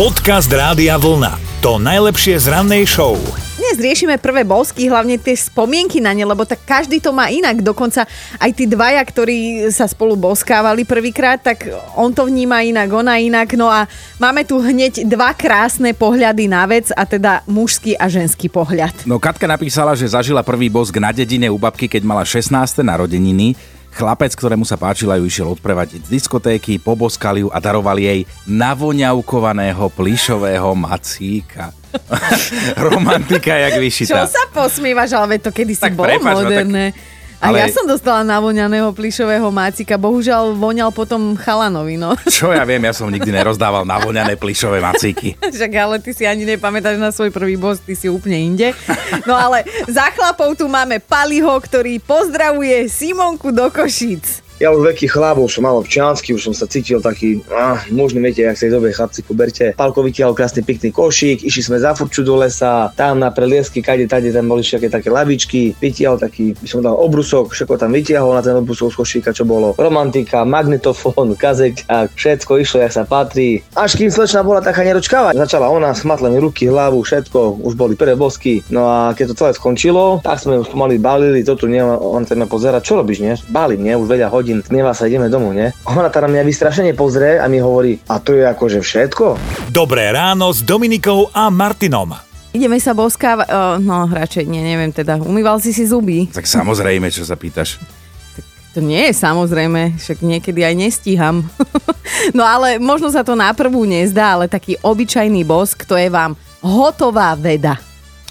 Podcast Rádia Vlna. To najlepšie z rannej show. Dnes riešime prvé bosky, hlavne tie spomienky na ne, lebo tak každý to má inak. Dokonca aj tí dvaja, ktorí sa spolu boskávali prvýkrát, tak on to vníma inak, ona inak. No a máme tu hneď dva krásne pohľady na vec, a teda mužský a ženský pohľad. No Katka napísala, že zažila prvý bosk na dedine u babky, keď mala 16. narodeniny. Chlapec, ktorému sa páčila, ju išiel odprevať z diskotéky, poboskali ju a darovali jej navoňavkovaného plišového macíka. Romantika jak vyšitá. Čo sa posmívaš, ale to kedy si Tak bolo prepáč, no tak- moderné. A ale- ja som dostala navoňaného plišového mácika, bohužiaľ voňal potom chalanovi, no. Čo ja viem, ja som nikdy nerozdával navoňané plišové macíky. Však ale ty si ani nepamätáš na svoj prvý boss, ty si úplne inde. No ale za chlapov tu máme Paliho, ktorý pozdravuje Simonku do Košíc. Ja už veľký chlap, už som mal občiansky, už som sa cítil taký, ah, možno viete, jak sa je dobre chlapci, poberte. Palko vytiahol krásny pekný košík, išli sme za furču do lesa, tam na preliesky, kade, tade, tam boli všetky také lavičky, vytiahol taký, by som dal obrusok, všetko tam vytiahol na ten obrusok z košíka, čo bolo. Romantika, magnetofón, kazeťák, všetko išlo, jak sa patrí. Až kým slečna bola taká neročkáva, začala ona, smatla mi ruky, hlavu, všetko, už boli prvé bosky. No a keď to celé skončilo, tak sme už pomaly balili, toto nie, on sa ma pozera, čo robíš, nie? Balím, nie? Už veľa hodín, tmieva sa, ideme domov, nie? Ona tá na mňa vystrašene pozrie a mi hovorí, a to je akože všetko? Dobré ráno s Dominikou a Martinom. Ideme sa boskávať, uh, no radšej nie, neviem teda, umýval si si zuby. Tak samozrejme, čo sa pýtaš. To nie je samozrejme, však niekedy aj nestíham. no ale možno sa to na prvú nezdá, ale taký obyčajný bosk, to je vám hotová veda.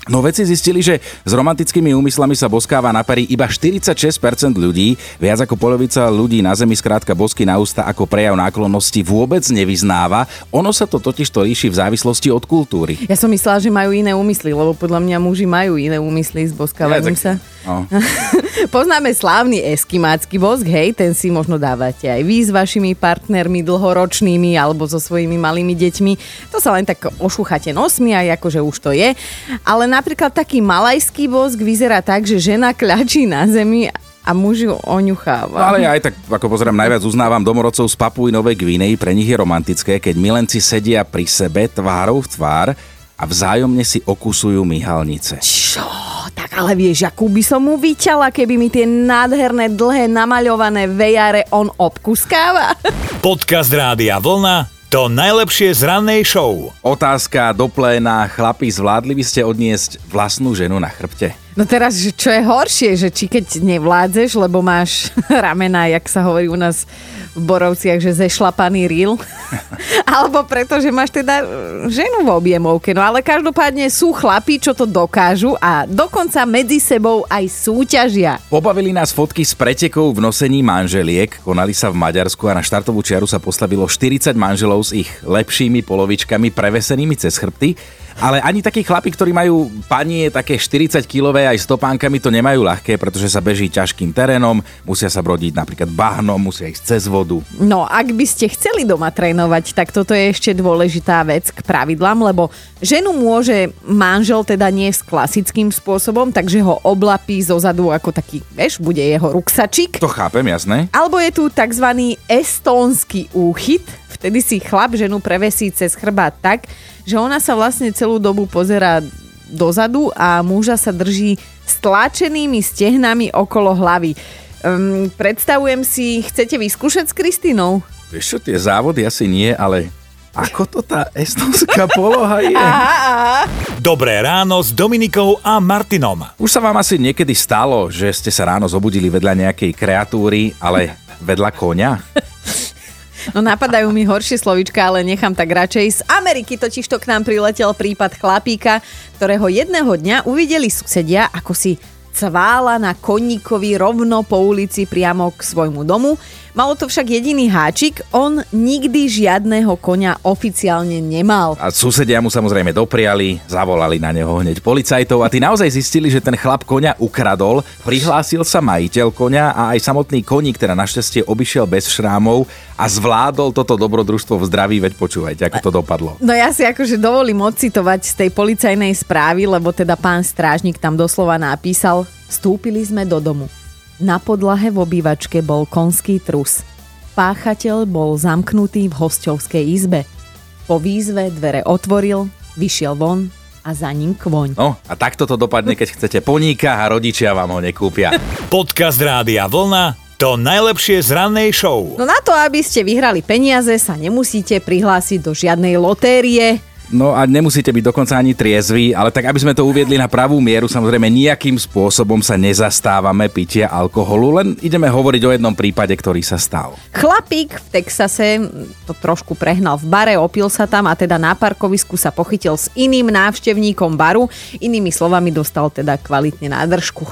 No vedci zistili, že s romantickými úmyslami sa boskáva na pery iba 46% ľudí. Viac ako polovica ľudí na Zemi skrátka bosky na ústa ako prejav náklonnosti vôbec nevyznáva. Ono sa to totiž to líši v závislosti od kultúry. Ja som myslela, že majú iné úmysly, lebo podľa mňa muži majú iné úmysly s boskávaním Ja, sa. No. Poznáme slávny eskimácky bosk, hej, ten si možno dávate aj vy s vašimi partnermi dlhoročnými alebo so svojimi malými deťmi. To sa len tak ošúchate nosmi aj akože už to je. Ale napríklad taký malajský bosk vyzerá tak, že žena kľačí na zemi a muž ju No oňucháva. ale ja aj tak, ako pozerám, najviac uznávam domorodcov z Papuj Novej Gvinej. Pre nich je romantické, keď milenci sedia pri sebe tvárou v tvár a vzájomne si okusujú myhalnice. Čo? Ale vieš, akú by som mu vyťala, keby mi tie nádherné, dlhé, namaľované vejare on obkuskáva? Podcast Rádia Vlna. To najlepšie z rannej show. Otázka do pléna. Chlapi, zvládli by ste odniesť vlastnú ženu na chrbte? No teraz, že čo je horšie, že či keď nevládzeš, lebo máš ramena, jak sa hovorí u nás v Borovciach, že zešlapaný ril, alebo preto, že máš teda ženu v objemovke. No ale každopádne sú chlapí, čo to dokážu a dokonca medzi sebou aj súťažia. Pobavili nás fotky s pretekov v nosení manželiek. Konali sa v Maďarsku a na štartovú čiaru sa postavilo 40 manželov s ich lepšími polovičkami prevesenými cez chrbty. Ale ani takí chlapi, ktorí majú panie také 40-kilové aj s topánkami, to nemajú ľahké, pretože sa beží ťažkým terénom, musia sa brodiť napríklad bahnom, musia ísť cez vodu. No, ak by ste chceli doma trénovať, tak toto je ešte dôležitá vec k pravidlám, lebo ženu môže manžel teda niesť klasickým spôsobom, takže ho oblapí zozadu ako taký, vieš, bude jeho ruksačik. To chápem, jasné. Alebo je tu tzv. estónsky úchyt. Vtedy si chlap ženu prevesí cez chrbát tak, že ona sa vlastne celú dobu pozerá dozadu a muža sa drží stlačenými stehnami okolo hlavy. Um, predstavujem si, chcete vyskúšať s Kristínou? Vieš čo, tie závody asi nie, ale ako to tá estonská poloha je? Dobré ráno s Dominikou a Martinom. Už sa vám asi niekedy stalo, že ste sa ráno zobudili vedľa nejakej kreatúry, ale vedľa konia? No napadajú mi horšie slovička, ale nechám tak radšej. Z Ameriky totiž to k nám priletel prípad chlapíka, ktorého jedného dňa uvideli susedia, ako si cvála na koníkovi rovno po ulici priamo k svojmu domu. Malo to však jediný háčik, on nikdy žiadného konia oficiálne nemal. A susedia mu samozrejme dopriali, zavolali na neho hneď policajtov a tí naozaj zistili, že ten chlap konia ukradol, prihlásil sa majiteľ konia a aj samotný koník, teda našťastie obišiel bez šrámov a zvládol toto dobrodružstvo v zdraví, veď počúvajte, ako to dopadlo. No ja si akože dovolím odcitovať z tej policajnej správy, lebo teda pán strážnik tam doslova napísal, vstúpili sme do domu. Na podlahe v obývačke bol konský trus. Páchateľ bol zamknutý v hostovskej izbe. Po výzve dvere otvoril, vyšiel von a za ním kvoň. No a takto to dopadne, keď chcete poníka a rodičia vám ho nekúpia. Podcast Rádia Vlna to najlepšie z rannej show. No na to, aby ste vyhrali peniaze, sa nemusíte prihlásiť do žiadnej lotérie. No a nemusíte byť dokonca ani triezvi, ale tak aby sme to uviedli na pravú mieru, samozrejme nejakým spôsobom sa nezastávame pitia alkoholu, len ideme hovoriť o jednom prípade, ktorý sa stal. Chlapík v Texase to trošku prehnal v bare, opil sa tam a teda na parkovisku sa pochytil s iným návštevníkom baru. Inými slovami dostal teda kvalitne nádržku.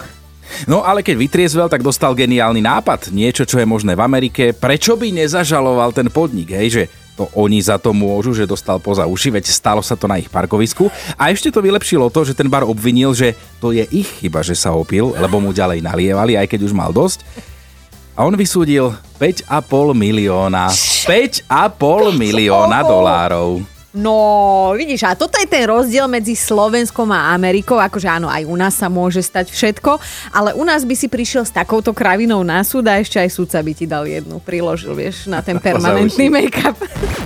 No ale keď vytriezvel, tak dostal geniálny nápad. Niečo, čo je možné v Amerike. Prečo by nezažaloval ten podnik, hej, že to oni za to môžu, že dostal poza uši, veď stalo sa to na ich parkovisku. A ešte to vylepšilo to, že ten bar obvinil, že to je ich chyba, že sa opil, lebo mu ďalej nalievali, aj keď už mal dosť. A on vysúdil 5,5 milióna. 5,5 milióna dolárov. No, vidíš, a toto je ten rozdiel medzi Slovenskom a Amerikou, akože áno, aj u nás sa môže stať všetko, ale u nás by si prišiel s takouto kravinou na súd a ešte aj súdca by ti dal jednu, priložil, vieš, na ten permanentný make-up.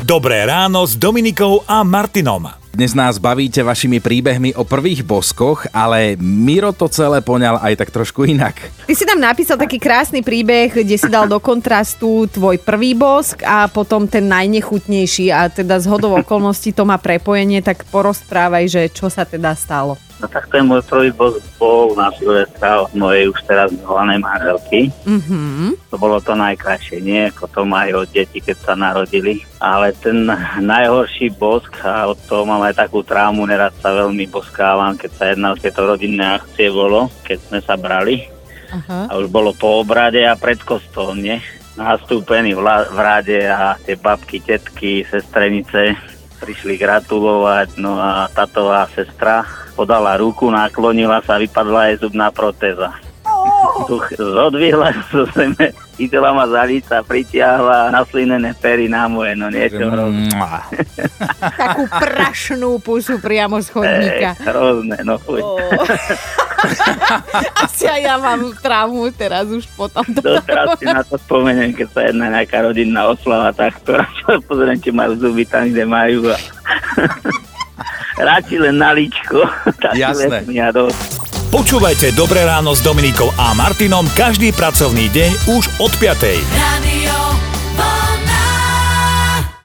Dobré ráno s Dominikou a Martinom. Dnes nás bavíte vašimi príbehmi o prvých boskoch, ale Miro to celé poňal aj tak trošku inak. Ty si tam napísal taký krásny príbeh, kde si dal do kontrastu tvoj prvý bosk a potom ten najnechutnejší a teda z hodov okolností to má prepojenie, tak porozprávaj, že čo sa teda stalo. No tak ten môj prvý bosk bol na Silvestra od mojej už teraz zvolenej manželky. Mhm. To bolo to najkrajšie, nie ako to majú deti, keď sa narodili. Ale ten najhorší bosk, a od toho mám aj takú trámu, nerad sa veľmi boskávam, keď sa jedná o tieto rodinné akcie bolo, keď sme sa brali. Aha. A už bolo po obrade a pred kostolom, nie? Nastúpení v, la- v rade a tie babky, tetky, sestrenice prišli gratulovať, no a tatová sestra podala ruku, naklonila sa, vypadla jej zubná protéza. Tu zodvihla zo zeme, chytila ma za líca, pritiahla naslinené pery na moje, no niečo hrozné. Takú prašnú pusu priamo z chodníka. Ej, hrozné, no fuj. Ó. Asi aj ja mám traumu teraz už po tomto. Doteraz si na to spomeniem, keď sa jedná nejaká rodinná oslava takto. Pozriem, či majú zuby tam, kde majú. Radši len na líčko. Jasné. Počúvajte Dobré ráno s Dominikou a Martinom každý pracovný deň už od 5. Radio